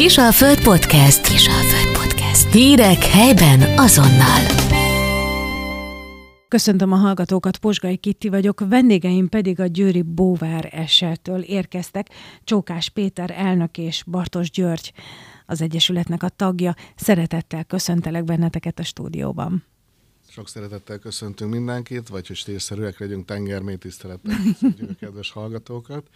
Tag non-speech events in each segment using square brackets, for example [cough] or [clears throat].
Kisalföld Podcast. Kisalföld Podcast. Hírek helyben azonnal. Köszöntöm a hallgatókat, Posgai Kitti vagyok, vendégeim pedig a Győri Bóvár esetől érkeztek, Csókás Péter elnök és Bartos György, az Egyesületnek a tagja. Szeretettel köszöntelek benneteket a stúdióban. Sok szeretettel köszöntünk mindenkit, vagy hogy stílszerűek legyünk, tengermély tisztelettel [laughs] köszöntjük a kedves hallgatókat.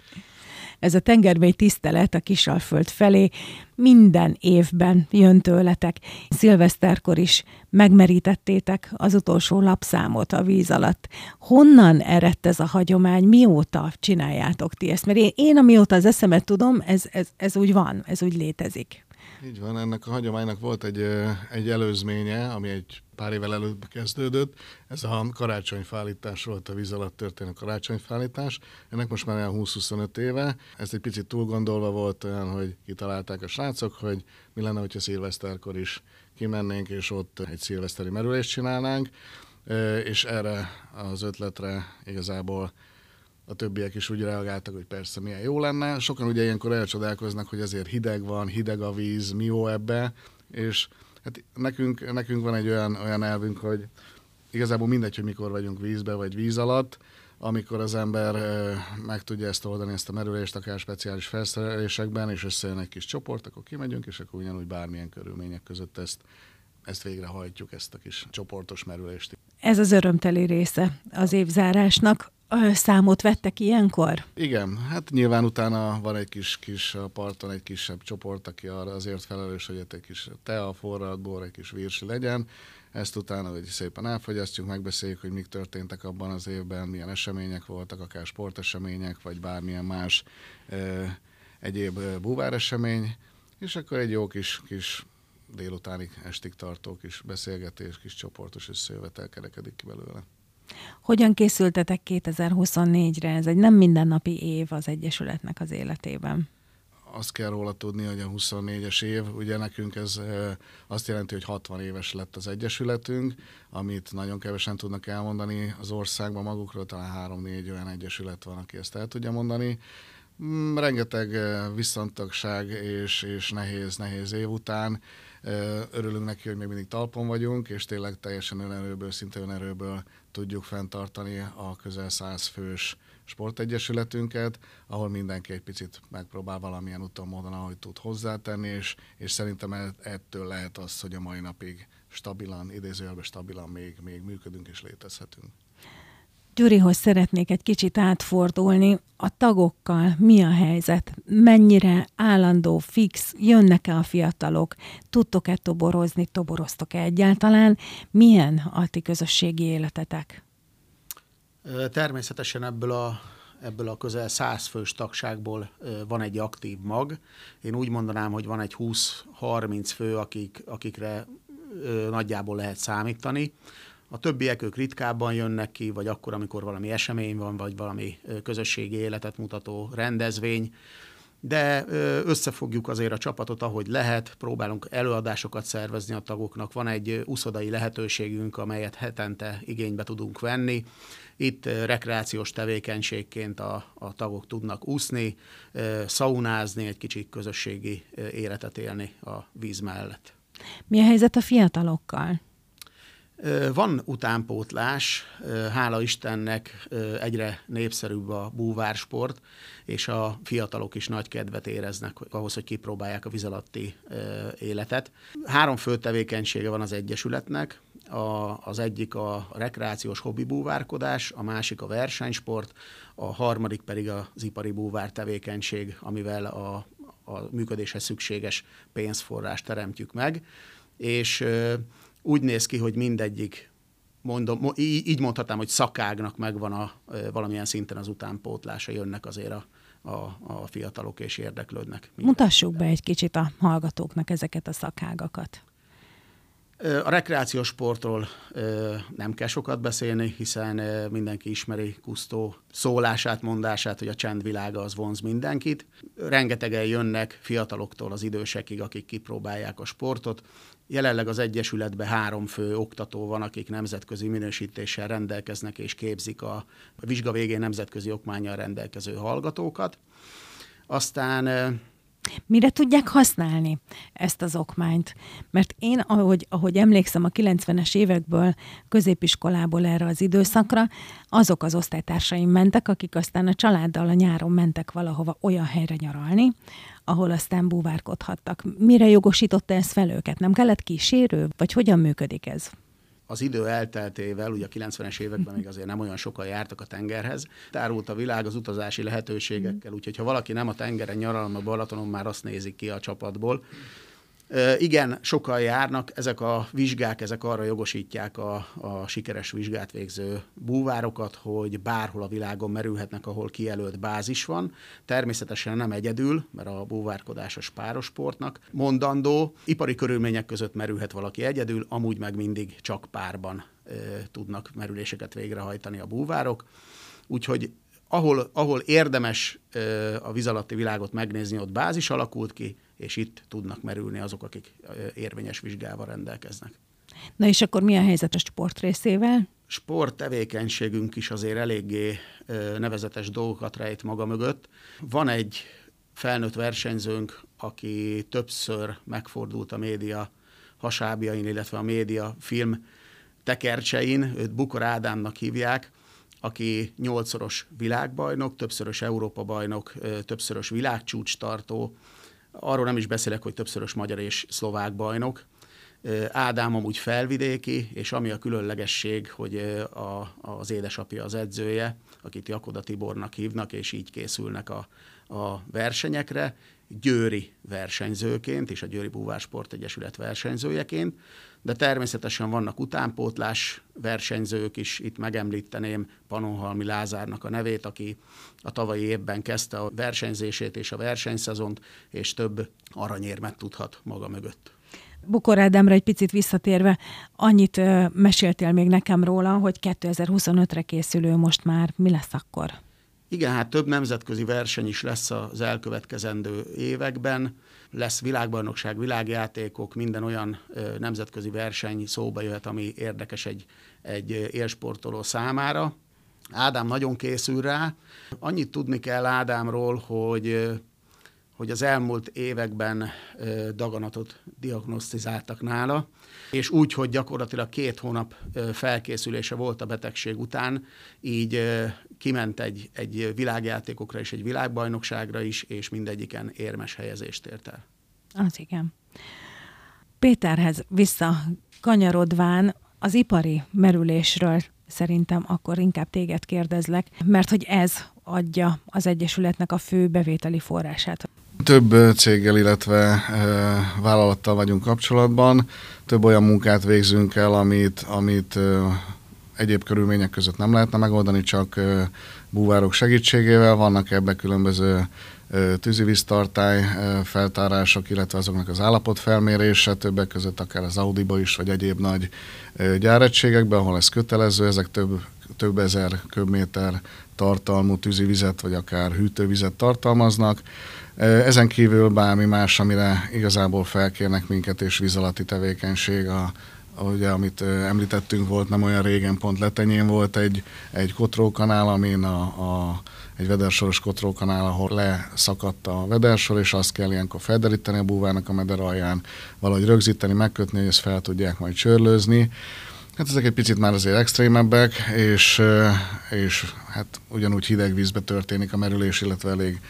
Ez a tengermély tisztelet a Kisalföld felé minden évben jön tőletek. Szilveszterkor is megmerítettétek az utolsó lapszámot a víz alatt. Honnan eredt ez a hagyomány? Mióta csináljátok ti ezt? Mert én, én amióta az eszemet tudom, ez, ez, ez úgy van, ez úgy létezik. Így van, ennek a hagyománynak volt egy, egy előzménye, ami egy pár évvel előbb kezdődött. Ez a karácsonyfállítás volt, a víz alatt történő karácsonyfállítás. Ennek most már olyan 20-25 éve. Ez egy picit túl gondolva volt olyan, hogy kitalálták a srácok, hogy mi lenne, hogyha szilveszterkor is kimennénk, és ott egy szilveszteri merülést csinálnánk. És erre az ötletre igazából a többiek is úgy reagáltak, hogy persze milyen jó lenne. Sokan ugye ilyenkor elcsodálkoznak, hogy ezért hideg van, hideg a víz, mi jó ebbe, és hát nekünk, nekünk van egy olyan, olyan elvünk, hogy igazából mindegy, hogy mikor vagyunk vízbe vagy víz alatt, amikor az ember meg tudja ezt oldani, ezt a merülést, akár speciális felszerelésekben, és összejön egy kis csoport, akkor kimegyünk, és akkor ugyanúgy bármilyen körülmények között ezt, ezt végrehajtjuk, ezt a kis csoportos merülést. Ez az örömteli része az évzárásnak számot vettek ilyenkor? Igen, hát nyilván utána van egy kis, kis parton egy kisebb csoport, aki arra azért felelős, hogy egy kis tea, forrad, bor, egy kis virsi legyen. Ezt utána hogy szépen elfogyasztjuk, megbeszéljük, hogy mik történtek abban az évben, milyen események voltak, akár sportesemények, vagy bármilyen más e, egyéb búváresemény, és akkor egy jó kis, kis délutáni estig tartó kis beszélgetés, kis csoportos összejövetel kerekedik ki belőle. Hogyan készültetek 2024-re? Ez egy nem mindennapi év az Egyesületnek az életében. Azt kell róla tudni, hogy a 24-es év, ugye nekünk ez azt jelenti, hogy 60 éves lett az Egyesületünk, amit nagyon kevesen tudnak elmondani az országban magukról, talán 3-4 olyan Egyesület van, aki ezt el tudja mondani. Mm, rengeteg visszantagság és, és nehéz, nehéz év után örülünk neki, hogy még mindig talpon vagyunk, és tényleg teljesen önerőből, szinte önerőből tudjuk fenntartani a közel száz fős sportegyesületünket, ahol mindenki egy picit megpróbál valamilyen úton, módon, ahogy tud hozzátenni, és, és szerintem e, ettől lehet az, hogy a mai napig stabilan, idézőjelben stabilan még, még működünk és létezhetünk. Gyurihoz szeretnék egy kicsit átfordulni. A tagokkal mi a helyzet? Mennyire állandó, fix? Jönnek-e a fiatalok? Tudtok-e toborozni? Toboroztok-e egyáltalán? Milyen a ti közösségi életetek? Természetesen ebből a ebből a közel 100 fős tagságból van egy aktív mag. Én úgy mondanám, hogy van egy 20-30 fő, akik, akikre nagyjából lehet számítani. A többiek ők ritkábban jönnek ki, vagy akkor, amikor valami esemény van, vagy valami közösségi életet mutató rendezvény, de összefogjuk azért a csapatot, ahogy lehet, próbálunk előadásokat szervezni a tagoknak, van egy uszodai lehetőségünk, amelyet hetente igénybe tudunk venni. Itt rekreációs tevékenységként a, a tagok tudnak úszni, szaunázni, egy kicsit közösségi életet élni a víz mellett. Mi a helyzet a fiatalokkal? Van utánpótlás, hála Istennek egyre népszerűbb a búvársport, és a fiatalok is nagy kedvet éreznek ahhoz, hogy kipróbálják a vízalatti életet. Három fő tevékenysége van az Egyesületnek, a, az egyik a rekreációs hobbi búvárkodás, a másik a versenysport, a harmadik pedig az ipari búvár tevékenység, amivel a, a működéshez szükséges pénzforrást teremtjük meg. És úgy néz ki, hogy mindegyik mondom, így mondhatnám, hogy szakágnak megvan a, valamilyen szinten az utánpótlása, jönnek azért a, a, a fiatalok és érdeklődnek. Mutassuk be egy kicsit a hallgatóknak ezeket a szakágakat. A rekreációs sportról nem kell sokat beszélni, hiszen mindenki ismeri Kusztó szólását, mondását, hogy a csendvilága az vonz mindenkit. Rengetegen jönnek fiataloktól az idősekig, akik kipróbálják a sportot. Jelenleg az Egyesületben három fő oktató van, akik nemzetközi minősítéssel rendelkeznek és képzik a vizsga végén nemzetközi okmányjal rendelkező hallgatókat. Aztán Mire tudják használni ezt az okmányt? Mert én, ahogy, ahogy emlékszem a 90-es évekből, középiskolából erre az időszakra, azok az osztálytársaim mentek, akik aztán a családdal a nyáron mentek valahova olyan helyre nyaralni, ahol aztán búvárkodhattak. Mire jogosította ez fel őket? Nem kellett kísérő? Vagy hogyan működik ez? Az idő elteltével, ugye a 90-es években még azért nem olyan sokan jártak a tengerhez, tárult a világ az utazási lehetőségekkel, úgyhogy ha valaki nem a tengeren nyaral, Balatonon már azt nézik ki a csapatból, igen, sokan járnak, ezek a vizsgák, ezek arra jogosítják a, a sikeres vizsgát végző búvárokat, hogy bárhol a világon merülhetnek, ahol kijelölt bázis van. Természetesen nem egyedül, mert a búvárkodás a párosportnak mondandó. Ipari körülmények között merülhet valaki egyedül, amúgy meg mindig csak párban e, tudnak merüléseket végrehajtani a búvárok. Úgyhogy ahol, ahol érdemes a víz alatti világot megnézni, ott bázis alakult ki, és itt tudnak merülni azok, akik érvényes vizsgával rendelkeznek. Na és akkor mi a helyzet a sport részével? Sport tevékenységünk is azért eléggé nevezetes dolgokat rejt maga mögött. Van egy felnőtt versenyzőnk, aki többször megfordult a média hasábjain, illetve a média film tekercsein, őt Bukor Ádámnak hívják, aki nyolcszoros világbajnok, többszörös Európa-bajnok, többszörös világcsúcs tartó, Arról nem is beszélek, hogy többszörös magyar és szlovák bajnok. Ádám amúgy felvidéki, és ami a különlegesség, hogy a, az édesapja az edzője, akit Jakoda Tibornak hívnak, és így készülnek a, a versenyekre, győri versenyzőként és a Győri Búvársport Egyesület versenyzőjeként, de természetesen vannak utánpótlás versenyzők is, itt megemlíteném Panonhalmi Lázárnak a nevét, aki a tavalyi évben kezdte a versenyzését és a versenyszezont, és több aranyérmet tudhat maga mögött. Bukor Ádámra egy picit visszatérve, annyit ö, meséltél még nekem róla, hogy 2025-re készülő most már mi lesz akkor? Igen, hát több nemzetközi verseny is lesz az elkövetkezendő években. Lesz világbajnokság, világjátékok, minden olyan nemzetközi verseny szóba jöhet, ami érdekes egy, egy élsportoló számára. Ádám nagyon készül rá. Annyit tudni kell Ádámról, hogy hogy az elmúlt években daganatot diagnosztizáltak nála, és úgy, hogy gyakorlatilag két hónap felkészülése volt a betegség után, így kiment egy, egy világjátékokra és egy világbajnokságra is, és mindegyiken érmes helyezést ért el. Az igen. Péterhez vissza kanyarodván az ipari merülésről szerintem akkor inkább téged kérdezlek, mert hogy ez adja az Egyesületnek a fő bevételi forrását. Több céggel, illetve vállalattal vagyunk kapcsolatban, több olyan munkát végzünk el, amit, amit egyéb körülmények között nem lehetne megoldani, csak búvárok segítségével. Vannak ebbe különböző tűzivíztartály feltárások, illetve azoknak az állapot felmérése, többek között akár az Audiba is, vagy egyéb nagy gyáregységekben, ahol ez kötelező, ezek több, több ezer köbméter tartalmú tűzivizet, vagy akár hűtővizet tartalmaznak. Ezen kívül bármi más, amire igazából felkérnek minket, és víz alatti tevékenység, a, ugye, amit említettünk, volt nem olyan régen, pont letenyén volt egy, egy kotrókanál, amin a, a egy vedersoros kotrókanál, ahol leszakadt a vedersor, és azt kell ilyenkor felderíteni a búvárnak a meder alján, valahogy rögzíteni, megkötni, hogy ezt fel tudják majd csörlőzni. Hát ezek egy picit már azért extrémebbek, és, és hát ugyanúgy hideg vízbe történik a merülés, illetve elég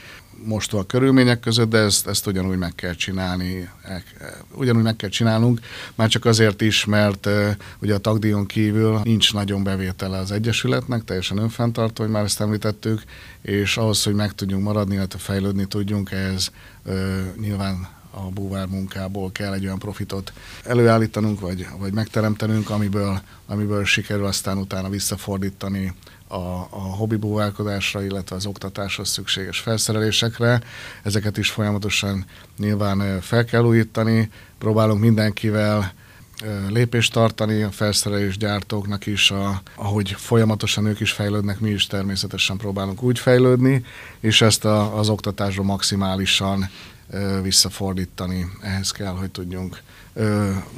mostoha körülmények között, de ezt, ezt ugyanúgy meg kell csinálni, ugyanúgy meg kell csinálnunk, már csak azért is, mert ugye a tagdíjon kívül nincs nagyon bevétele az Egyesületnek, teljesen önfenntartó, hogy már ezt említettük, és ahhoz, hogy meg tudjunk maradni, illetve fejlődni tudjunk, ehhez nyilván a búvár munkából kell egy olyan profitot előállítanunk, vagy, vagy megteremtenünk, amiből, amiből sikerül aztán utána visszafordítani a, a hobbi búválkodásra, illetve az oktatáshoz szükséges felszerelésekre. Ezeket is folyamatosan nyilván fel kell újítani. Próbálunk mindenkivel lépést tartani, a felszerelés gyártóknak is, a, ahogy folyamatosan ők is fejlődnek, mi is természetesen próbálunk úgy fejlődni, és ezt a, az oktatásra maximálisan visszafordítani. Ehhez kell, hogy tudjunk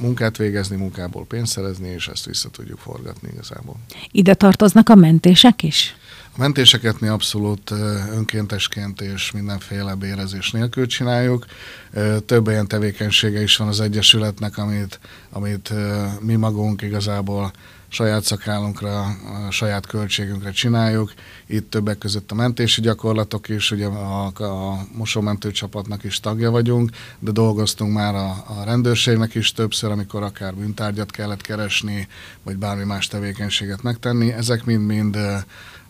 munkát végezni, munkából pénzt szerezni, és ezt vissza tudjuk forgatni igazából. Ide tartoznak a mentések is? A mentéseket mi abszolút önkéntesként és mindenféle bérezés nélkül csináljuk. Több olyan tevékenysége is van az Egyesületnek, amit, amit mi magunk igazából saját szakállunkra, a saját költségünkre csináljuk. Itt többek között a mentési gyakorlatok is, ugye a, a mosómentő csapatnak is tagja vagyunk, de dolgoztunk már a, a rendőrségnek is többször, amikor akár bűntárgyat kellett keresni, vagy bármi más tevékenységet megtenni. Ezek mind-mind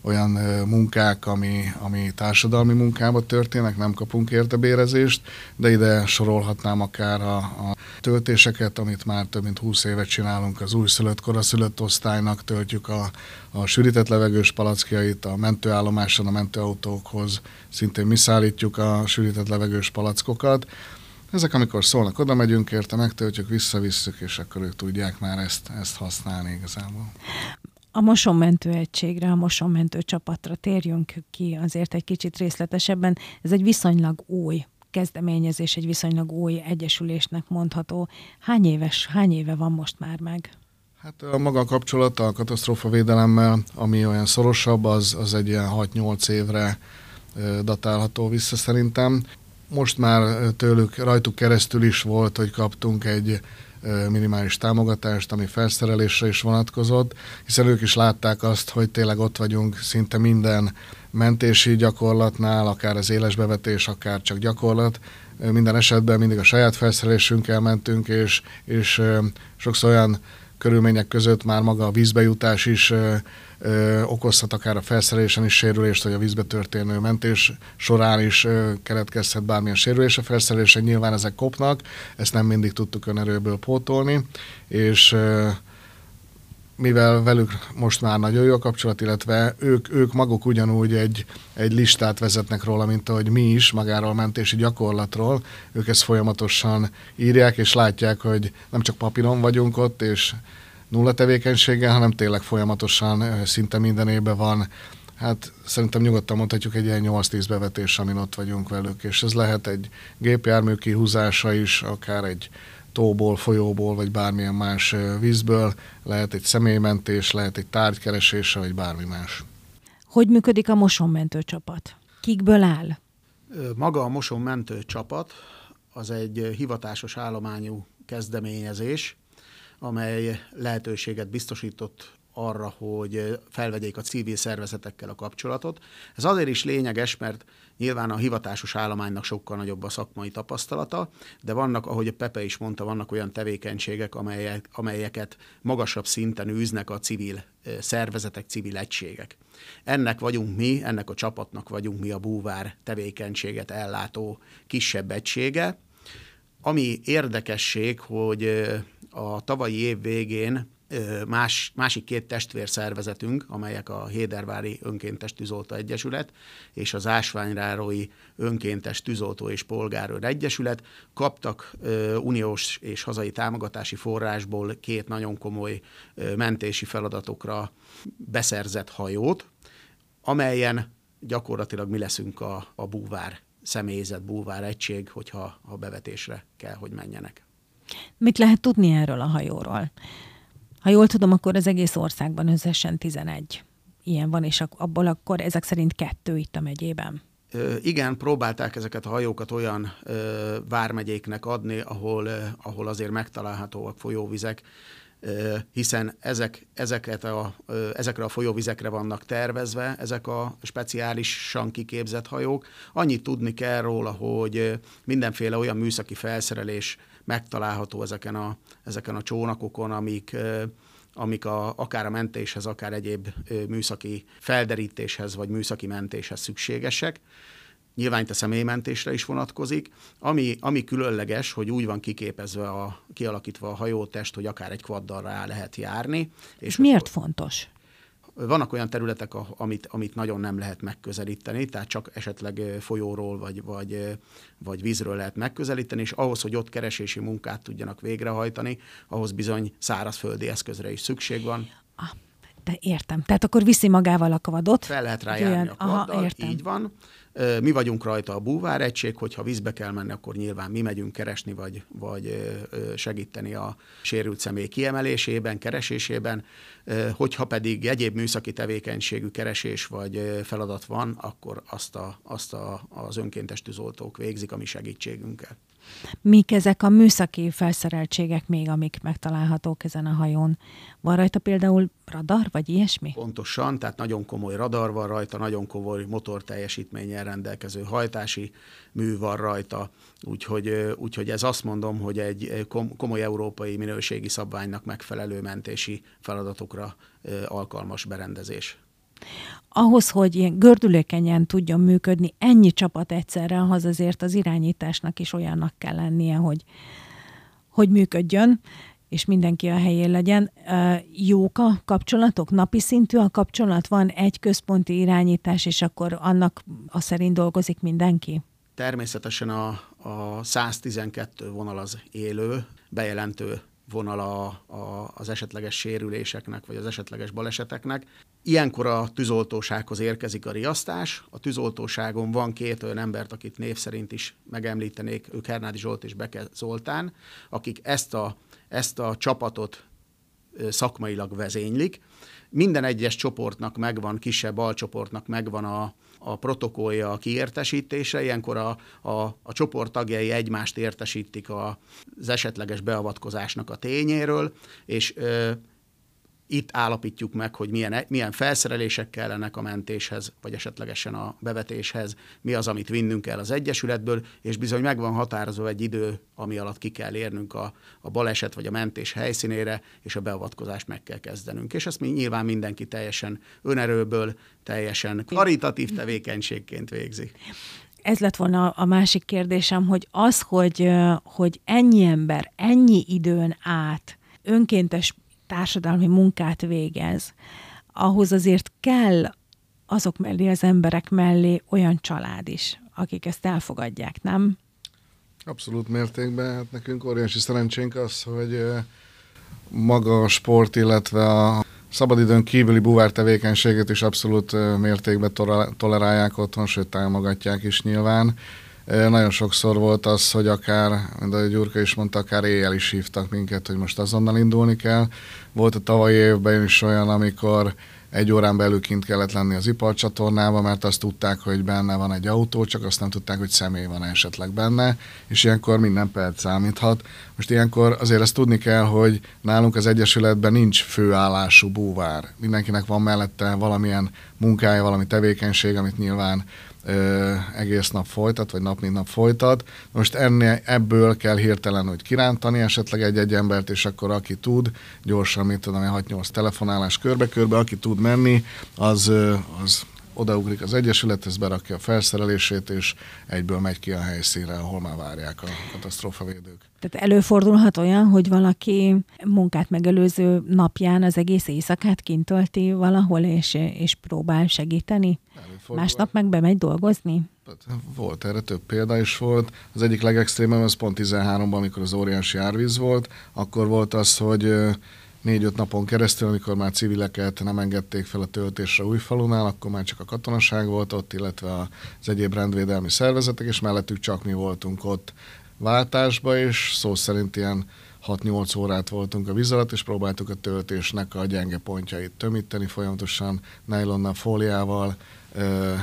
olyan munkák, ami, ami társadalmi munkába történnek, nem kapunk érte bérezést, de ide sorolhatnám akár a, a töltéseket, amit már több mint 20 évet csinálunk az újszülött, koraszülött osztálynak, töltjük a, a sűrített levegős palackjait a mentőállomáson, a mentőautókhoz, szintén mi szállítjuk a sűrített levegős palackokat, ezek, amikor szólnak, oda megyünk érte, megtöltjük, visszavisszük, és akkor ők tudják már ezt, ezt használni igazából. A mosonmentő egységre, a mosonmentő csapatra térjünk ki azért egy kicsit részletesebben. Ez egy viszonylag új kezdeményezés, egy viszonylag új egyesülésnek mondható. Hány éves, hány éve van most már meg? Hát a maga kapcsolata a katasztrófavédelemmel, ami olyan szorosabb, az, az egy ilyen 6-8 évre datálható vissza szerintem. Most már tőlük, rajtuk keresztül is volt, hogy kaptunk egy minimális támogatást, ami felszerelésre is vonatkozott, hiszen ők is látták azt, hogy tényleg ott vagyunk szinte minden mentési gyakorlatnál, akár az élesbevetés, akár csak gyakorlat, minden esetben mindig a saját felszerelésünkkel mentünk, és, és sokszor olyan körülmények között már maga a vízbejutás is ö, okozhat akár a felszerelésen is sérülést, vagy a vízbe történő mentés során is ö, keletkezhet bármilyen sérülés a felszerelésen. Nyilván ezek kopnak, ezt nem mindig tudtuk önerőből pótolni, és ö, mivel velük most már nagyon jó a kapcsolat, illetve ők, ők maguk ugyanúgy egy, egy listát vezetnek róla, mint ahogy mi is magáról mentési gyakorlatról. Ők ezt folyamatosan írják, és látják, hogy nem csak papíron vagyunk ott, és nulla tevékenységgel, hanem tényleg folyamatosan szinte minden évben van hát szerintem nyugodtan mondhatjuk egy ilyen 8-10 bevetés, amin ott vagyunk velük, és ez lehet egy gépjármű kihúzása is, akár egy tóból, folyóból, vagy bármilyen más vízből, lehet egy személymentés, lehet egy tárgykeresése, vagy bármi más. Hogy működik a mosonmentő csapat? Kikből áll? Maga a mosonmentő csapat az egy hivatásos állományú kezdeményezés, amely lehetőséget biztosított arra, hogy felvegyék a civil szervezetekkel a kapcsolatot. Ez azért is lényeges, mert nyilván a hivatásos állománynak sokkal nagyobb a szakmai tapasztalata, de vannak, ahogy a Pepe is mondta, vannak olyan tevékenységek, amelyek, amelyeket magasabb szinten űznek a civil szervezetek, civil egységek. Ennek vagyunk mi, ennek a csapatnak vagyunk mi a búvár tevékenységet ellátó kisebb egysége. Ami érdekesség, hogy a tavalyi év végén más, másik két testvérszervezetünk, amelyek a Hédervári Önkéntes Tűzoltó Egyesület és az Ásványrárói Önkéntes Tűzoltó és Polgárőr Egyesület kaptak uniós és hazai támogatási forrásból két nagyon komoly mentési feladatokra beszerzett hajót, amelyen gyakorlatilag mi leszünk a, a búvár személyzet, búvár egység, hogyha a bevetésre kell, hogy menjenek. Mit lehet tudni erről a hajóról? Ha jól tudom, akkor az egész országban összesen 11 ilyen van, és abból akkor ezek szerint kettő itt a megyében. Igen, próbálták ezeket a hajókat olyan ö, vármegyéknek adni, ahol, ahol azért megtalálhatóak folyóvizek, hiszen ezek, ezeket a, ezekre a folyóvizekre vannak tervezve, ezek a speciálisan kiképzett hajók. Annyit tudni kell róla, hogy mindenféle olyan műszaki felszerelés megtalálható ezeken a, ezeken a csónakokon, amik, amik a, akár a mentéshez, akár egyéb műszaki felderítéshez vagy műszaki mentéshez szükségesek. Nyilván itt a személymentésre is vonatkozik. Ami, ami különleges, hogy úgy van kiképezve, a, kialakítva a hajótest, hogy akár egy kvaddal rá lehet járni. És miért akkor, fontos? Vannak olyan területek, amit, amit nagyon nem lehet megközelíteni, tehát csak esetleg folyóról vagy, vagy, vagy vízről lehet megközelíteni, és ahhoz, hogy ott keresési munkát tudjanak végrehajtani, ahhoz bizony szárazföldi eszközre is szükség van. Ah, de értem. Tehát akkor viszi magával a kvadot? Fel lehet rá járni a kvaddal, Aha, értem. így van. Mi vagyunk rajta a búvár egység, hogyha vízbe kell menni, akkor nyilván mi megyünk keresni, vagy, vagy segíteni a sérült személy kiemelésében, keresésében. Hogyha pedig egyéb műszaki tevékenységű keresés vagy feladat van, akkor azt, a, azt a, az önkéntes tűzoltók végzik a mi segítségünkkel. Mik ezek a műszaki felszereltségek még, amik megtalálhatók ezen a hajón? Van rajta például radar, vagy ilyesmi? Pontosan, tehát nagyon komoly radar van rajta, nagyon komoly motor teljesítménnyel rendelkező hajtási mű van rajta, úgyhogy, úgyhogy ez azt mondom, hogy egy komoly európai minőségi szabványnak megfelelő mentési feladatokra alkalmas berendezés ahhoz, hogy ilyen gördülékenyen tudjon működni ennyi csapat egyszerre, ahhoz azért az irányításnak is olyannak kell lennie, hogy, hogy működjön, és mindenki a helyén legyen. Jók a kapcsolatok? Napi szintű a kapcsolat? Van egy központi irányítás, és akkor annak a szerint dolgozik mindenki? Természetesen a, a 112 vonal az élő, bejelentő vonal a, a, az esetleges sérüléseknek, vagy az esetleges baleseteknek. Ilyenkor a tűzoltósághoz érkezik a riasztás. A tűzoltóságon van két olyan embert, akit név szerint is megemlítenék, ők Hernádi Zsolt és Beke Zoltán, akik ezt a, ezt a csapatot szakmailag vezénylik. Minden egyes csoportnak megvan, kisebb alcsoportnak megvan a, a protokollja a kiértesítése, ilyenkor a, a, a csoport tagjai egymást értesítik az esetleges beavatkozásnak a tényéről, és ö, itt állapítjuk meg, hogy milyen, milyen felszerelések kellenek a mentéshez, vagy esetlegesen a bevetéshez, mi az, amit vinnünk kell az Egyesületből, és bizony meg van határozva egy idő, ami alatt ki kell érnünk a, a baleset vagy a mentés helyszínére, és a beavatkozást meg kell kezdenünk. És ezt mi nyilván mindenki teljesen önerőből, teljesen karitatív tevékenységként végzi ez lett volna a másik kérdésem, hogy az, hogy, hogy ennyi ember, ennyi időn át önkéntes társadalmi munkát végez, ahhoz azért kell azok mellé, az emberek mellé olyan család is, akik ezt elfogadják, nem? Abszolút mértékben. Hát nekünk óriási szerencsénk az, hogy maga a sport, illetve a szabadidőn kívüli buvár tevékenységet is abszolút mértékben tolerálják otthon, sőt támogatják is nyilván. Nagyon sokszor volt az, hogy akár, a Gyurka is mondta, akár éjjel is hívtak minket, hogy most azonnal indulni kell. Volt a tavalyi évben is olyan, amikor egy órán belül kint kellett lenni az iparcsatornába, mert azt tudták, hogy benne van egy autó, csak azt nem tudták, hogy személy van esetleg benne, és ilyenkor minden perc számíthat. Most ilyenkor azért ezt tudni kell, hogy nálunk az Egyesületben nincs főállású búvár. Mindenkinek van mellette valamilyen munkája, valami tevékenység, amit nyilván ö, egész nap folytat, vagy nap mint nap folytat. Most ennél, ebből kell hirtelen, hogy kirántani esetleg egy-egy embert, és akkor aki tud, gyorsan, mit tudom, 6-8 telefonálás körbe-körbe, aki tud menni, az, az odaugrik az Egyesülethez, berakja a felszerelését, és egyből megy ki a helyszínre, ahol már várják a katasztrófavédők. Tehát előfordulhat olyan, hogy valaki munkát megelőző napján az egész éjszakát kint tölti valahol, és, és próbál segíteni? Másnap meg bemegy dolgozni? Volt erre több példa is volt. Az egyik legextrémebb az pont 13-ban, amikor az óriási árvíz volt. Akkor volt az, hogy négy-öt napon keresztül, amikor már civileket nem engedték fel a töltésre Újfalunál, akkor már csak a katonaság volt ott, illetve az egyéb rendvédelmi szervezetek, és mellettük csak mi voltunk ott váltásba, és szó szerint ilyen 6-8 órát voltunk a víz alatt, és próbáltuk a töltésnek a gyenge pontjait tömíteni, folyamatosan nylonnal, fóliával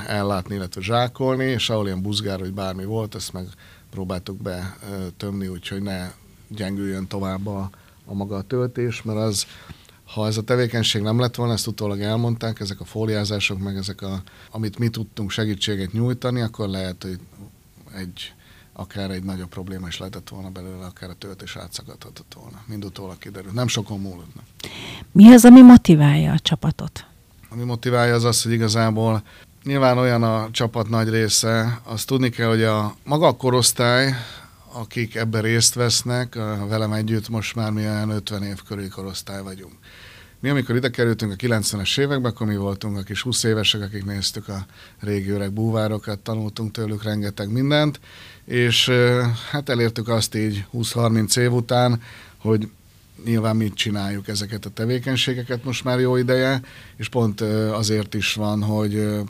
ellátni, illetve zsákolni, és ahol ilyen buzgár, vagy bármi volt, ezt meg próbáltuk betömni, úgyhogy ne gyengüljön tovább a, a maga a töltés, mert az, ha ez a tevékenység nem lett volna, ezt utólag elmondták, ezek a fóliázások, meg ezek a, amit mi tudtunk segítséget nyújtani, akkor lehet, hogy egy akár egy nagyobb probléma is lehetett volna belőle, akár a töltés átszakadhatott volna. Mind utólag kiderült. Nem sokon múlott. Mi az, ami motiválja a csapatot? Ami motiválja az az, hogy igazából nyilván olyan a csapat nagy része, azt tudni kell, hogy a maga a korosztály, akik ebben részt vesznek, velem együtt most már mi olyan 50 év körüli korosztály vagyunk. Mi, amikor ide kerültünk a 90-es években, akkor mi voltunk a kis 20 évesek, akik néztük a régi öreg búvárokat, tanultunk tőlük rengeteg mindent, és hát elértük azt így 20-30 év után, hogy nyilván mit csináljuk ezeket a tevékenységeket most már jó ideje, és pont azért is van, hogy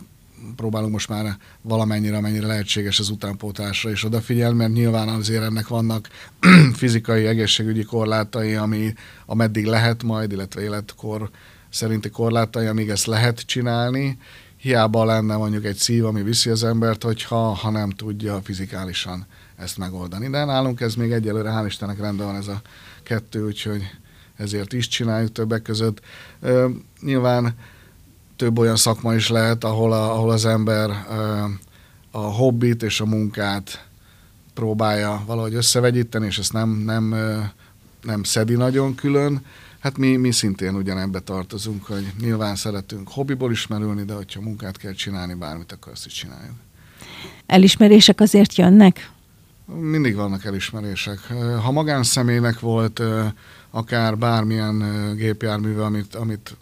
próbálunk most már valamennyire, amennyire lehetséges az utánpótlásra is odafigyelni, mert nyilván azért ennek vannak [clears throat] fizikai, egészségügyi korlátai, ami ameddig lehet majd, illetve életkor szerinti korlátai, amíg ezt lehet csinálni, hiába lenne mondjuk egy szív, ami viszi az embert, hogyha ha nem tudja fizikálisan ezt megoldani. De nálunk ez még egyelőre, hál' Istennek rendben van ez a kettő, úgyhogy ezért is csináljuk többek között. Ö, nyilván több olyan szakma is lehet, ahol, a, ahol az ember a hobbit és a munkát próbálja valahogy összevegyíteni, és ezt nem, nem, nem szedi nagyon külön. Hát mi, mi szintén ugyanebbe tartozunk, hogy nyilván szeretünk hobbiból ismerülni, de hogyha munkát kell csinálni, bármit, akkor azt is csináljuk. Elismerések azért jönnek? Mindig vannak elismerések. Ha magánszemélynek volt akár bármilyen gépjárműve, amit, amit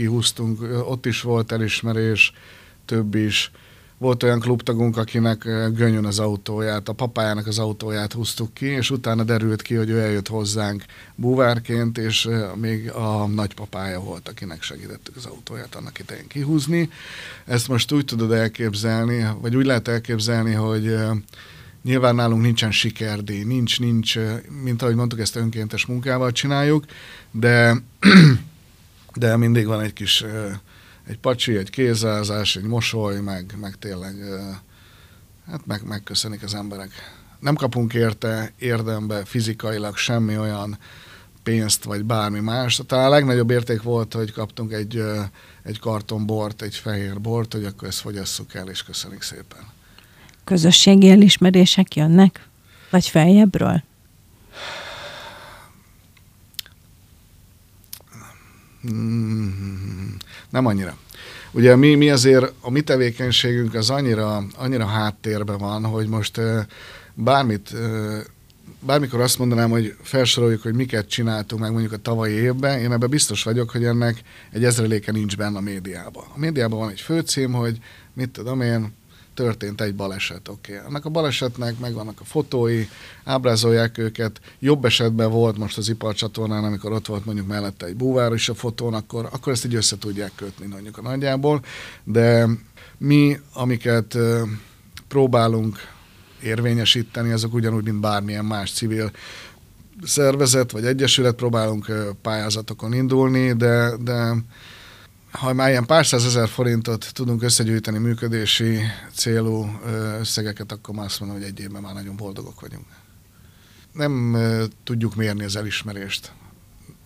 kihúztunk, ott is volt elismerés, több is. Volt olyan klubtagunk, akinek gönyön az autóját, a papájának az autóját húztuk ki, és utána derült ki, hogy ő eljött hozzánk búvárként, és még a nagypapája volt, akinek segítettük az autóját annak idején kihúzni. Ezt most úgy tudod elképzelni, vagy úgy lehet elképzelni, hogy Nyilván nálunk nincsen sikerdíj, nincs, nincs, mint ahogy mondtuk, ezt önkéntes munkával csináljuk, de, [clears throat] de mindig van egy kis, egy pacsi, egy kézázás, egy mosoly, meg, meg tényleg, hát meg, megköszönik az emberek. Nem kapunk érte érdembe fizikailag semmi olyan pénzt, vagy bármi más. Talán a legnagyobb érték volt, hogy kaptunk egy, egy karton bort, egy fehér bort, hogy akkor ezt fogyasszuk el, és köszönjük szépen közösségi elismerések jönnek? Vagy feljebbről? Mm, nem annyira. Ugye mi, mi azért, a mi tevékenységünk az annyira, annyira háttérben van, hogy most bármit, bármikor azt mondanám, hogy felsoroljuk, hogy miket csináltunk meg mondjuk a tavalyi évben, én ebben biztos vagyok, hogy ennek egy ezreléke nincs benne a médiában. A médiában van egy főcím, hogy mit tudom én, történt egy baleset, oké. Okay. Annak a balesetnek megvannak a fotói, ábrázolják őket. Jobb esetben volt most az iparcsatornán, amikor ott volt mondjuk mellette egy búvár is a fotón, akkor, akkor ezt így össze tudják kötni mondjuk a nagyjából. De mi, amiket próbálunk érvényesíteni, azok ugyanúgy, mint bármilyen más civil szervezet vagy egyesület, próbálunk pályázatokon indulni, de, de ha már ilyen pár százezer forintot tudunk összegyűjteni működési célú összegeket, akkor már azt mondom, hogy egy évben már nagyon boldogok vagyunk. Nem tudjuk mérni az elismerést,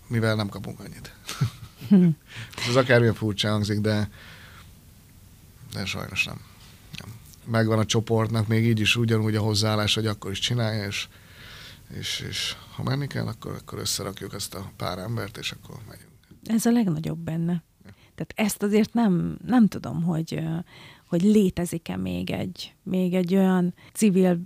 mivel nem kapunk annyit. [laughs] Ez akármilyen furcsa hangzik, de, de sajnos nem. nem. Megvan a csoportnak még így is ugyanúgy a hozzáállás, hogy akkor is csinálja, és, és, és ha menni kell, akkor, akkor összerakjuk ezt a pár embert, és akkor megyünk. Ez a legnagyobb benne. Tehát ezt azért nem, nem tudom, hogy, hogy létezik-e még egy, még egy olyan civil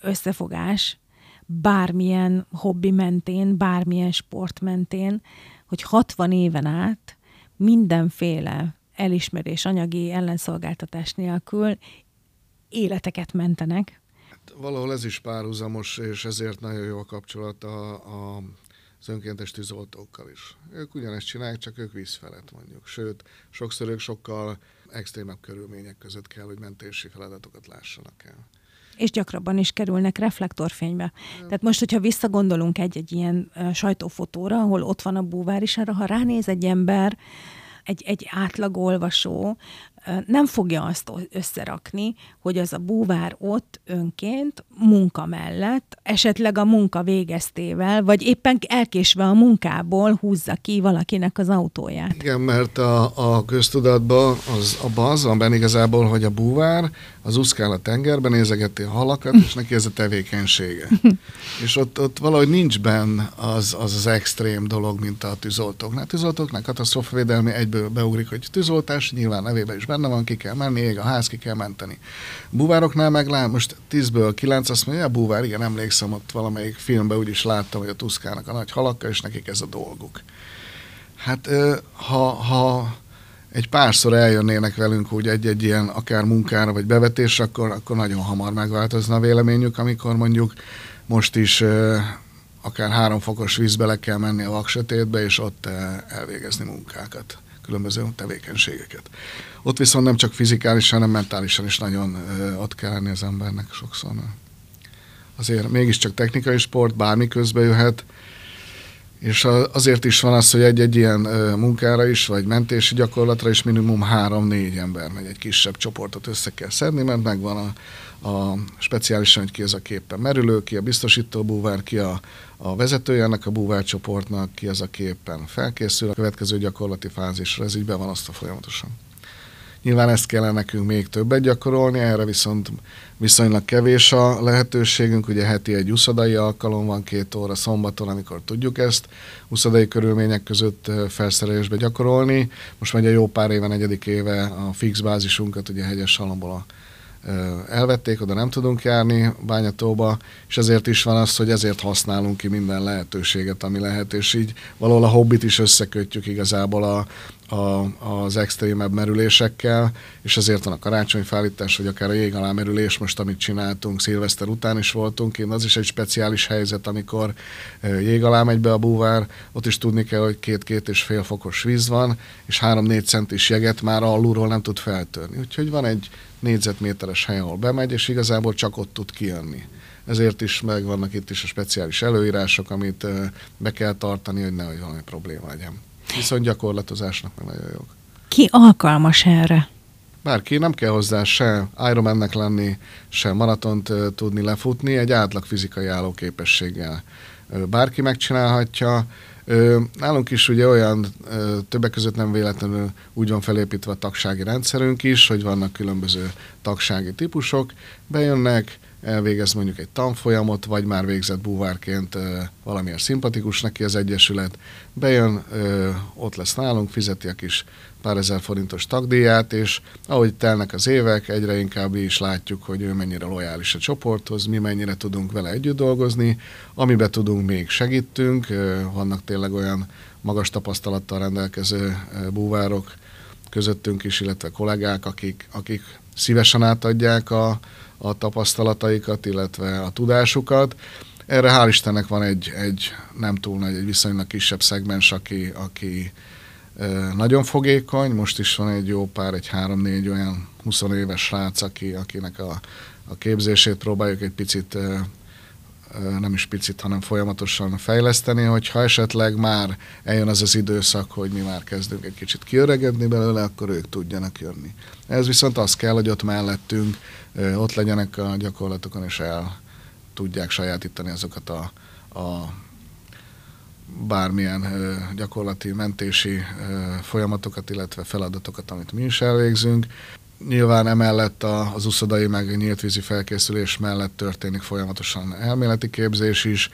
összefogás, bármilyen hobbi mentén, bármilyen sport mentén, hogy 60 éven át mindenféle elismerés, anyagi ellenszolgáltatás nélkül életeket mentenek. Hát valahol ez is párhuzamos, és ezért nagyon jó a kapcsolat a, a az önkéntes tűzoltókkal is. Ők ugyanezt csinálják, csak ők víz felett mondjuk. Sőt, sokszor ők sokkal extrémebb körülmények között kell, hogy mentési feladatokat lássanak el. És gyakrabban is kerülnek reflektorfénybe. Tehát most, hogyha visszagondolunk egy-egy ilyen sajtófotóra, ahol ott van a búvár is, arra ha ránéz egy ember, egy, egy átlag olvasó, nem fogja azt összerakni, hogy az a búvár ott önként, munka mellett, esetleg a munka végeztével, vagy éppen elkésve a munkából húzza ki valakinek az autóját. Igen, mert a, a köztudatban az, abban az van benne igazából, hogy a búvár az úszkál a tengerben, nézegeti a halakat, és neki ez a tevékenysége. [laughs] és ott, ott valahogy nincs benne az, az az extrém dolog, mint a tűzoltóknál. A tűzoltóknál katasztrofavédelmi egyből beugrik, hogy tűzoltás, nyilván nevében is benne van, ki kell menni, ég a ház, ki kell menteni. Búvároknál meg lát, most tízből kilenc azt mondja, a búvár, igen, emlékszem, ott valamelyik filmben úgy is láttam, hogy a tuszkának a nagy halakkal, és nekik ez a dolguk. Hát ha, ha egy párszor eljönnének velünk úgy egy-egy ilyen akár munkára vagy bevetésre, akkor, akkor nagyon hamar megváltozna a véleményük, amikor mondjuk most is akár három fokos vízbe le kell menni a vaksötétbe, és ott elvégezni munkákat különböző tevékenységeket. Ott viszont nem csak fizikálisan, hanem mentálisan is nagyon ott kell lenni az embernek sokszor. Azért mégiscsak technikai sport, bármi közbe jöhet, és azért is van az, hogy egy-egy ilyen munkára is, vagy mentési gyakorlatra is minimum három-négy ember megy, egy kisebb csoportot össze kell szedni, mert megvan a, a speciálisan, hogy ki az a képen merülő, ki a biztosító búvár, ki a, a vezetője ennek a búvárcsoportnak, ki az a képen felkészül a következő gyakorlati fázisra, ez így be van azt a folyamatosan. Nyilván ezt kellene nekünk még többet gyakorolni, erre viszont viszonylag kevés a lehetőségünk, ugye heti egy uszadai alkalom van két óra szombaton, amikor tudjuk ezt uszadai körülmények között felszerelésbe gyakorolni. Most már egy jó pár éve, negyedik éve a fix bázisunkat ugye hegyes salomból a elvették, oda nem tudunk járni Bányatóba, és ezért is van az, hogy ezért használunk ki minden lehetőséget, ami lehet, és így valahol a hobbit is összekötjük igazából a, a, az extrémebb merülésekkel, és ezért van a karácsonyfállítás, vagy akár a jég alá merülés, most amit csináltunk, szilveszter után is voltunk, én az is egy speciális helyzet, amikor jég alá megy be a búvár, ott is tudni kell, hogy két-két és fél fokos víz van, és három-négy centis jeget már alulról nem tud feltörni. Úgyhogy van egy négyzetméteres hely, ahol bemegy, és igazából csak ott tud kijönni. Ezért is megvannak itt is a speciális előírások, amit be kell tartani, hogy nehogy valami probléma legyen. Viszont gyakorlatozásnak meg nagyon jók. Ki alkalmas erre? Bárki, nem kell hozzá se Ironmannek lenni, se maratont tudni lefutni, egy átlag fizikai állóképességgel. Bárki megcsinálhatja, Nálunk is ugye olyan, többek között nem véletlenül úgy van felépítve a tagsági rendszerünk is, hogy vannak különböző tagsági típusok, bejönnek, elvégez mondjuk egy tanfolyamot, vagy már végzett búvárként valamilyen szimpatikus neki az Egyesület, bejön, ott lesz nálunk, fizeti a kis pár ezer forintos tagdíját, és ahogy telnek az évek, egyre inkább is látjuk, hogy ő mennyire lojális a csoporthoz, mi mennyire tudunk vele együtt dolgozni, amiben tudunk, még segítünk, vannak tényleg olyan magas tapasztalattal rendelkező búvárok közöttünk is, illetve kollégák, akik, akik szívesen átadják a, a tapasztalataikat, illetve a tudásukat. Erre hál' Istennek van egy, egy nem túl nagy, egy viszonylag kisebb szegmens, aki, aki nagyon fogékony, most is van egy jó pár, egy három-négy olyan 20 éves srác, aki, akinek a, a képzését próbáljuk egy picit nem is picit, hanem folyamatosan fejleszteni, hogyha esetleg már eljön az az időszak, hogy mi már kezdünk egy kicsit kiöregedni belőle, akkor ők tudjanak jönni. Ez viszont az kell, hogy ott mellettünk, ott legyenek a gyakorlatokon, és el tudják sajátítani azokat a, a bármilyen gyakorlati mentési folyamatokat, illetve feladatokat, amit mi is elvégzünk. Nyilván emellett a, az uszodai meg nyílt vízi felkészülés mellett történik folyamatosan elméleti képzés is.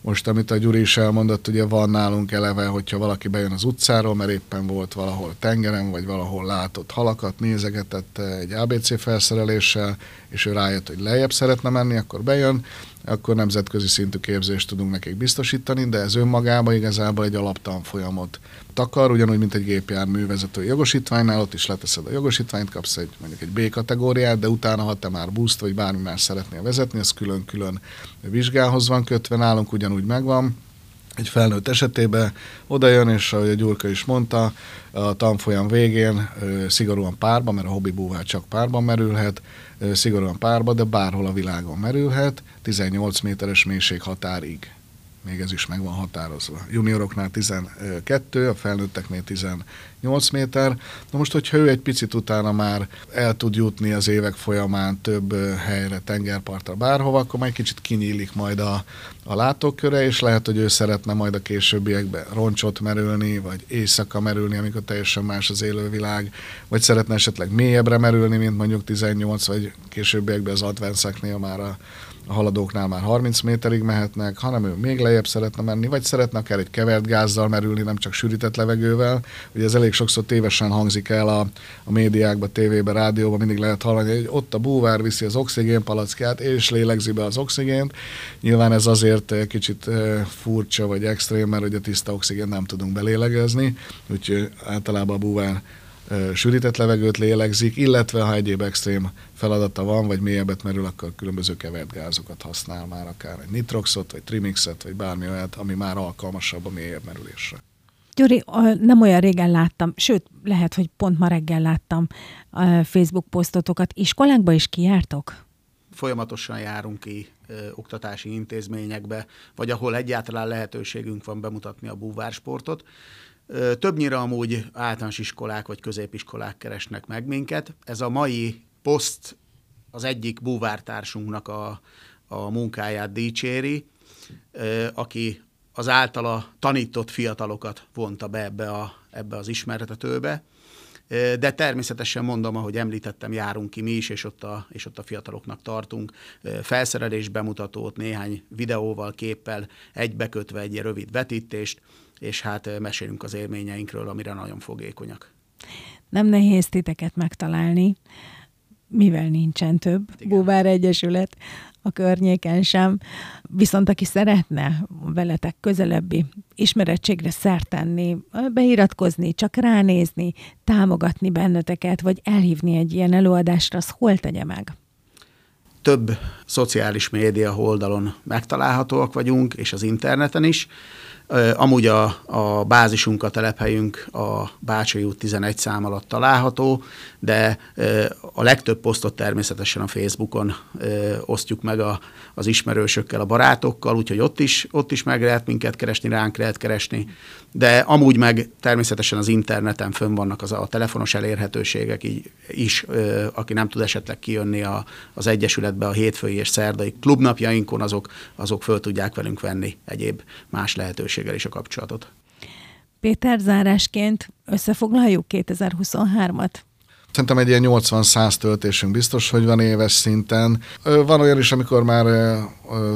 Most, amit a Gyuri is elmondott, ugye van nálunk eleve, hogyha valaki bejön az utcáról, mert éppen volt valahol tengeren, vagy valahol látott halakat, nézegetett egy ABC felszereléssel, és ő rájött, hogy lejjebb szeretne menni, akkor bejön, akkor nemzetközi szintű képzést tudunk nekik biztosítani, de ez önmagában igazából egy alaptanfolyamot takar, ugyanúgy, mint egy gépjármű vezető jogosítványnál, ott is leteszed a jogosítványt, kapsz egy mondjuk egy B kategóriát, de utána, ha te már buszt vagy bármi más szeretnél vezetni, ez külön-külön vizsgához van kötve, nálunk ugyanúgy megvan, egy felnőtt esetében oda jön, és ahogy a Gyurka is mondta, a tanfolyam végén szigorúan párban, mert a hobbi búvár csak párban merülhet, szigorúan párba, de bárhol a világon merülhet, 18 méteres mélység határig. Még ez is meg van határozva. Junioroknál 12, a felnőtteknél 18 méter. Na most, hogyha ő egy picit utána már el tud jutni az évek folyamán több helyre, tengerpartra, bárhova, akkor majd kicsit kinyílik majd a, a látóköre, és lehet, hogy ő szeretne majd a későbbiekben roncsot merülni, vagy éjszaka merülni, amikor teljesen más az élővilág, vagy szeretne esetleg mélyebbre merülni, mint mondjuk 18, vagy későbbiekben az advenszeknél már a a haladóknál már 30 méterig mehetnek, hanem ő még lejjebb szeretne menni, vagy szeretne akár egy kevert gázzal merülni, nem csak sűrített levegővel. Ugye ez elég sokszor tévesen hangzik el a, a médiákban, tévében, rádióban, mindig lehet hallani, hogy ott a búvár viszi az oxigénpalackját, és lélegzi be az oxigént. Nyilván ez azért kicsit furcsa vagy extrém, mert ugye tiszta oxigént nem tudunk belélegezni, úgyhogy általában a búvár sűrített levegőt lélegzik, illetve ha egyéb extrém feladata van, vagy mélyebbet merül, akkor különböző kevert gázokat használ már, akár egy nitroxot, vagy trimixet, vagy bármi olyat, ami már alkalmasabb a mélyebb merülésre. Gyuri, nem olyan régen láttam, sőt, lehet, hogy pont ma reggel láttam a Facebook posztotokat. Iskolákba is kijártok? Folyamatosan járunk ki ö, oktatási intézményekbe, vagy ahol egyáltalán lehetőségünk van bemutatni a búvársportot. Ö, többnyire amúgy általános iskolák vagy középiskolák keresnek meg minket. Ez a mai poszt az egyik búvártársunknak a, a munkáját dicséri, aki az általa tanított fiatalokat vonta be ebbe, a, ebbe az ismertetőbe. De természetesen mondom, ahogy említettem, járunk ki mi is, és ott a, és ott a fiataloknak tartunk felszerelés bemutatót, néhány videóval, képpel egybekötve egy rövid vetítést, és hát mesélünk az élményeinkről, amire nagyon fogékonyak. Nem nehéz titeket megtalálni, mivel nincsen több Igen. Búvár Egyesület, a környéken sem. Viszont aki szeretne veletek közelebbi ismerettségre szert tenni, beiratkozni, csak ránézni, támogatni benneteket, vagy elhívni egy ilyen előadásra, az hol tegye meg? Több szociális média oldalon megtalálhatóak vagyunk, és az interneten is. Amúgy a, a bázisunk, a telephelyünk a Bácsai út 11 szám alatt található, de a legtöbb posztot természetesen a Facebookon osztjuk meg a, az ismerősökkel, a barátokkal, úgyhogy ott is, ott is meg lehet minket keresni, ránk lehet keresni, de amúgy meg természetesen az interneten fönn vannak az a telefonos elérhetőségek így, is, aki nem tud esetleg kijönni a, az Egyesületbe a hétfői és szerdai klubnapjainkon, azok, azok föl tudják velünk venni egyéb más lehetőséggel is a kapcsolatot. Péter, zárásként összefoglaljuk 2023-at? Szerintem egy ilyen 80-100 töltésünk biztos, hogy van éves szinten. Van olyan is, amikor már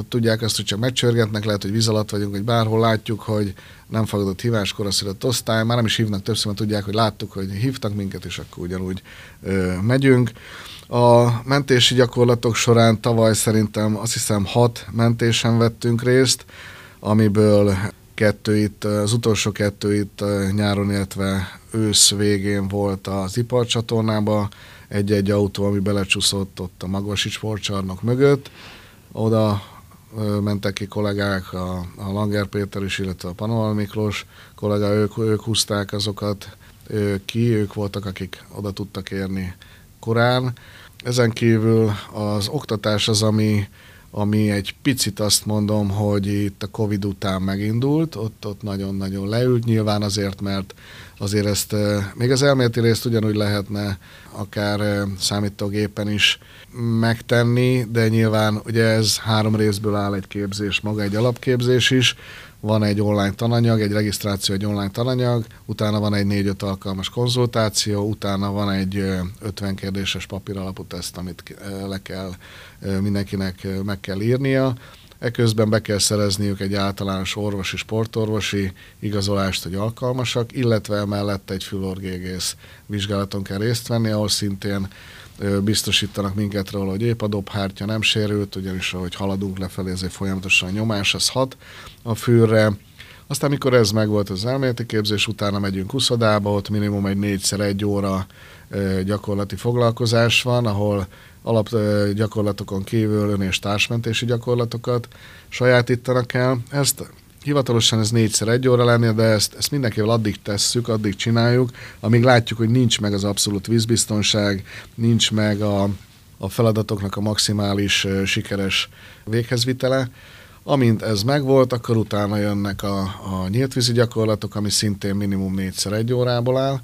tudják azt, hogy csak megcsörgetnek, lehet, hogy víz alatt vagyunk, vagy bárhol látjuk, hogy nem fogadott hívás, koraszülött osztály, már nem is hívnak többször, mert tudják, hogy láttuk, hogy hívtak minket, és akkor ugyanúgy megyünk. A mentési gyakorlatok során tavaly szerintem azt hiszem hat mentésen vettünk részt, amiből kettő itt, az utolsó kettő itt nyáron, illetve ősz végén volt az iparcsatornába, egy-egy autó, ami belecsúszott ott a Magvasi sportcsarnok mögött. Oda mentek ki kollégák, a, a Langer Péter is, illetve a Panoval Miklós kollega, ők, ők húzták azokat ki, ők voltak, akik oda tudtak érni korán. Ezen kívül az oktatás az, ami ami egy picit azt mondom, hogy itt a Covid után megindult, ott, ott nagyon-nagyon leült, nyilván azért, mert azért ezt még az elméleti részt ugyanúgy lehetne akár számítógépen is megtenni, de nyilván ugye ez három részből áll egy képzés, maga egy alapképzés is, van egy online tananyag, egy regisztráció, egy online tananyag, utána van egy 4-5 alkalmas konzultáció, utána van egy 50 kérdéses papíralapú teszt, amit le kell mindenkinek meg kell írnia. Eközben be kell szerezniük egy általános orvosi, sportorvosi igazolást, hogy alkalmasak, illetve emellett egy fülorgégész vizsgálaton kell részt venni, ahol szintén biztosítanak minket róla, hogy épp a dobhártya nem sérült, ugyanis ahogy haladunk lefelé, ezért folyamatosan a nyomás, az hat a fűrre. Aztán, mikor ez megvolt az elméleti képzés, utána megyünk uszodába, ott minimum egy négyszer egy óra gyakorlati foglalkozás van, ahol alap gyakorlatokon kívül ön- és társmentési gyakorlatokat sajátítanak el. Ezt hivatalosan ez négyszer egy óra lenni, de ezt, ezt mindenkivel addig tesszük, addig csináljuk, amíg látjuk, hogy nincs meg az abszolút vízbiztonság, nincs meg a, a feladatoknak a maximális sikeres véghezvitele. Amint ez megvolt, akkor utána jönnek a, a nyíltvízi gyakorlatok, ami szintén minimum négyszer egy órából áll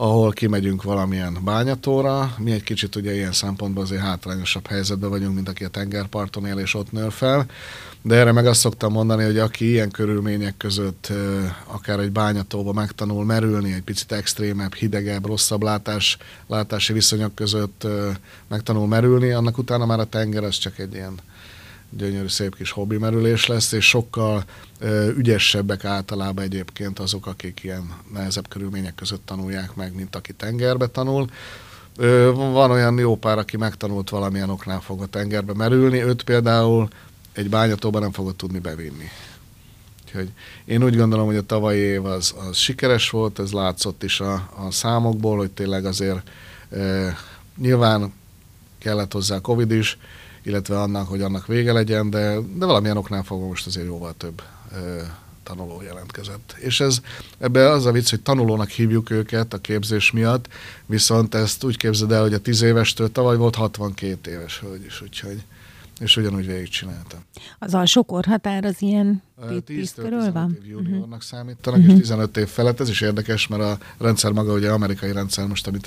ahol kimegyünk valamilyen bányatóra. Mi egy kicsit ugye ilyen szempontból azért hátrányosabb helyzetben vagyunk, mint aki a tengerparton él és ott nő fel. De erre meg azt szoktam mondani, hogy aki ilyen körülmények között akár egy bányatóba megtanul merülni, egy picit extrémebb, hidegebb, rosszabb látás, látási viszonyok között megtanul merülni, annak utána már a tenger az csak egy ilyen gyönyörű, szép kis hobbi merülés lesz, és sokkal ö, ügyesebbek általában egyébként azok, akik ilyen nehezebb körülmények között tanulják meg, mint aki tengerbe tanul. Ö, van olyan jó pár, aki megtanult valamilyen oknál fog a tengerbe merülni, őt például egy bányatóban nem fogod tudni bevinni. Úgyhogy én úgy gondolom, hogy a tavalyi év az, az sikeres volt, ez látszott is a, a számokból, hogy tényleg azért e, nyilván kellett hozzá Covid is, illetve annak, hogy annak vége legyen, de, de valamilyen oknál fogva most azért jóval több ö, tanuló jelentkezett. És ez ebbe az a vicc, hogy tanulónak hívjuk őket a képzés miatt, viszont ezt úgy képzeld el, hogy a 10 évestől tavaly volt 62 éves hölgy is, úgyhogy és ugyanúgy végigcsináltam. Az alsó korhatár az ilyen 10 körül van? év juniornak uh-huh. számítanak, uh-huh. és 15 év felett. Ez is érdekes, mert a rendszer maga ugye amerikai rendszer most, amit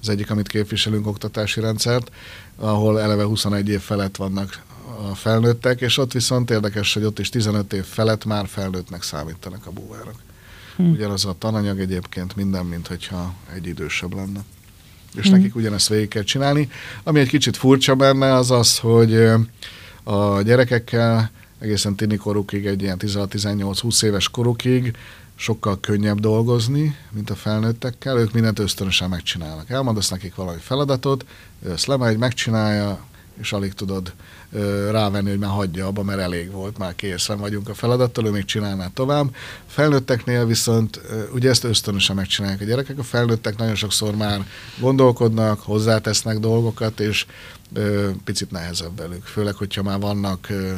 az egyik, amit képviselünk, oktatási rendszert, ahol eleve 21 év felett vannak a felnőttek, és ott viszont érdekes, hogy ott is 15 év felett már felnőttnek számítanak a búvárok. Hmm. Ugyanaz a tananyag egyébként minden, mint hogyha egy idősebb lenne. És hmm. nekik ugyanezt végig kell csinálni. Ami egy kicsit furcsa benne, az az, hogy a gyerekekkel egészen tini korukig, egy ilyen 16-18-20 éves korukig sokkal könnyebb dolgozni, mint a felnőttekkel, ők mindent ösztönösen megcsinálnak. Elmondasz nekik valami feladatot, ő ezt lemegy, megcsinálja, és alig tudod ö, rávenni, hogy már hagyja abba, mert elég volt, már készen vagyunk a feladattal, ő még csinálná tovább. Felnőtteknél viszont ö, ugye ezt ösztönösen megcsinálják a gyerekek, a felnőttek nagyon sokszor már gondolkodnak, hozzátesznek dolgokat, és ö, picit nehezebb velük. Főleg, hogyha már vannak ö,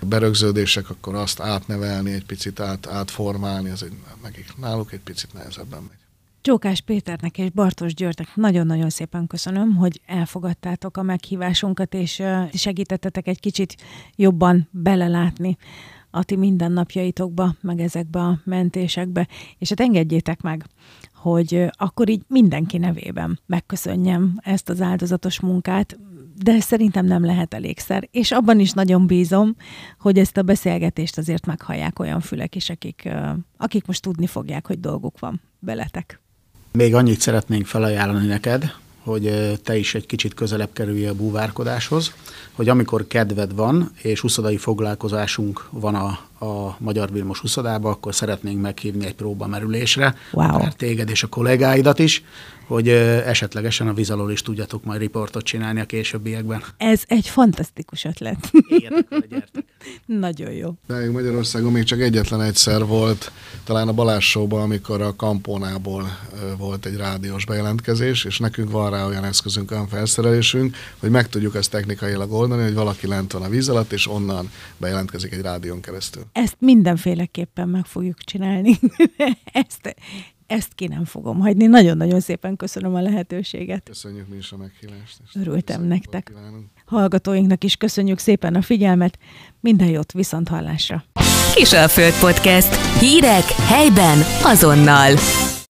berögződések, akkor azt átnevelni, egy picit át, átformálni, az egy, nekik náluk egy picit nehezebben megy. Csókás Péternek és Bartos Györgynek nagyon-nagyon szépen köszönöm, hogy elfogadtátok a meghívásunkat, és segítettetek egy kicsit jobban belelátni a ti mindennapjaitokba, meg ezekbe a mentésekbe, és hát engedjétek meg, hogy akkor így mindenki nevében megköszönjem ezt az áldozatos munkát, de szerintem nem lehet elégszer. És abban is nagyon bízom, hogy ezt a beszélgetést azért meghallják olyan fülek is, akik, akik most tudni fogják, hogy dolguk van beletek. Még annyit szeretnénk felajánlani neked, hogy te is egy kicsit közelebb kerülj a búvárkodáshoz, hogy amikor kedved van, és uszodai foglalkozásunk van a, a Magyar Vilmos uszodába, akkor szeretnénk meghívni egy próbamerülésre, wow. akár téged és a kollégáidat is, hogy esetlegesen a víz is tudjatok majd riportot csinálni a későbbiekben. Ez egy fantasztikus ötlet. Értek, gyertek. [laughs] Nagyon jó. De Magyarországon még csak egyetlen egyszer volt, talán a Balázs Show-ban, amikor a Kampónából volt egy rádiós bejelentkezés, és nekünk van rá olyan eszközünk, olyan felszerelésünk, hogy meg tudjuk ezt technikailag oldani, hogy valaki lent van a víz alatt, és onnan bejelentkezik egy rádión keresztül. Ezt mindenféleképpen meg fogjuk csinálni. [laughs] ezt, ezt ki nem fogom hagyni. Nagyon-nagyon szépen köszönöm a lehetőséget. Köszönjük mi is a meghívást. Örültem nektek. Hallgatóinknak is köszönjük szépen a figyelmet. Minden jót viszont hallásra. Föld Podcast. Hírek helyben azonnal.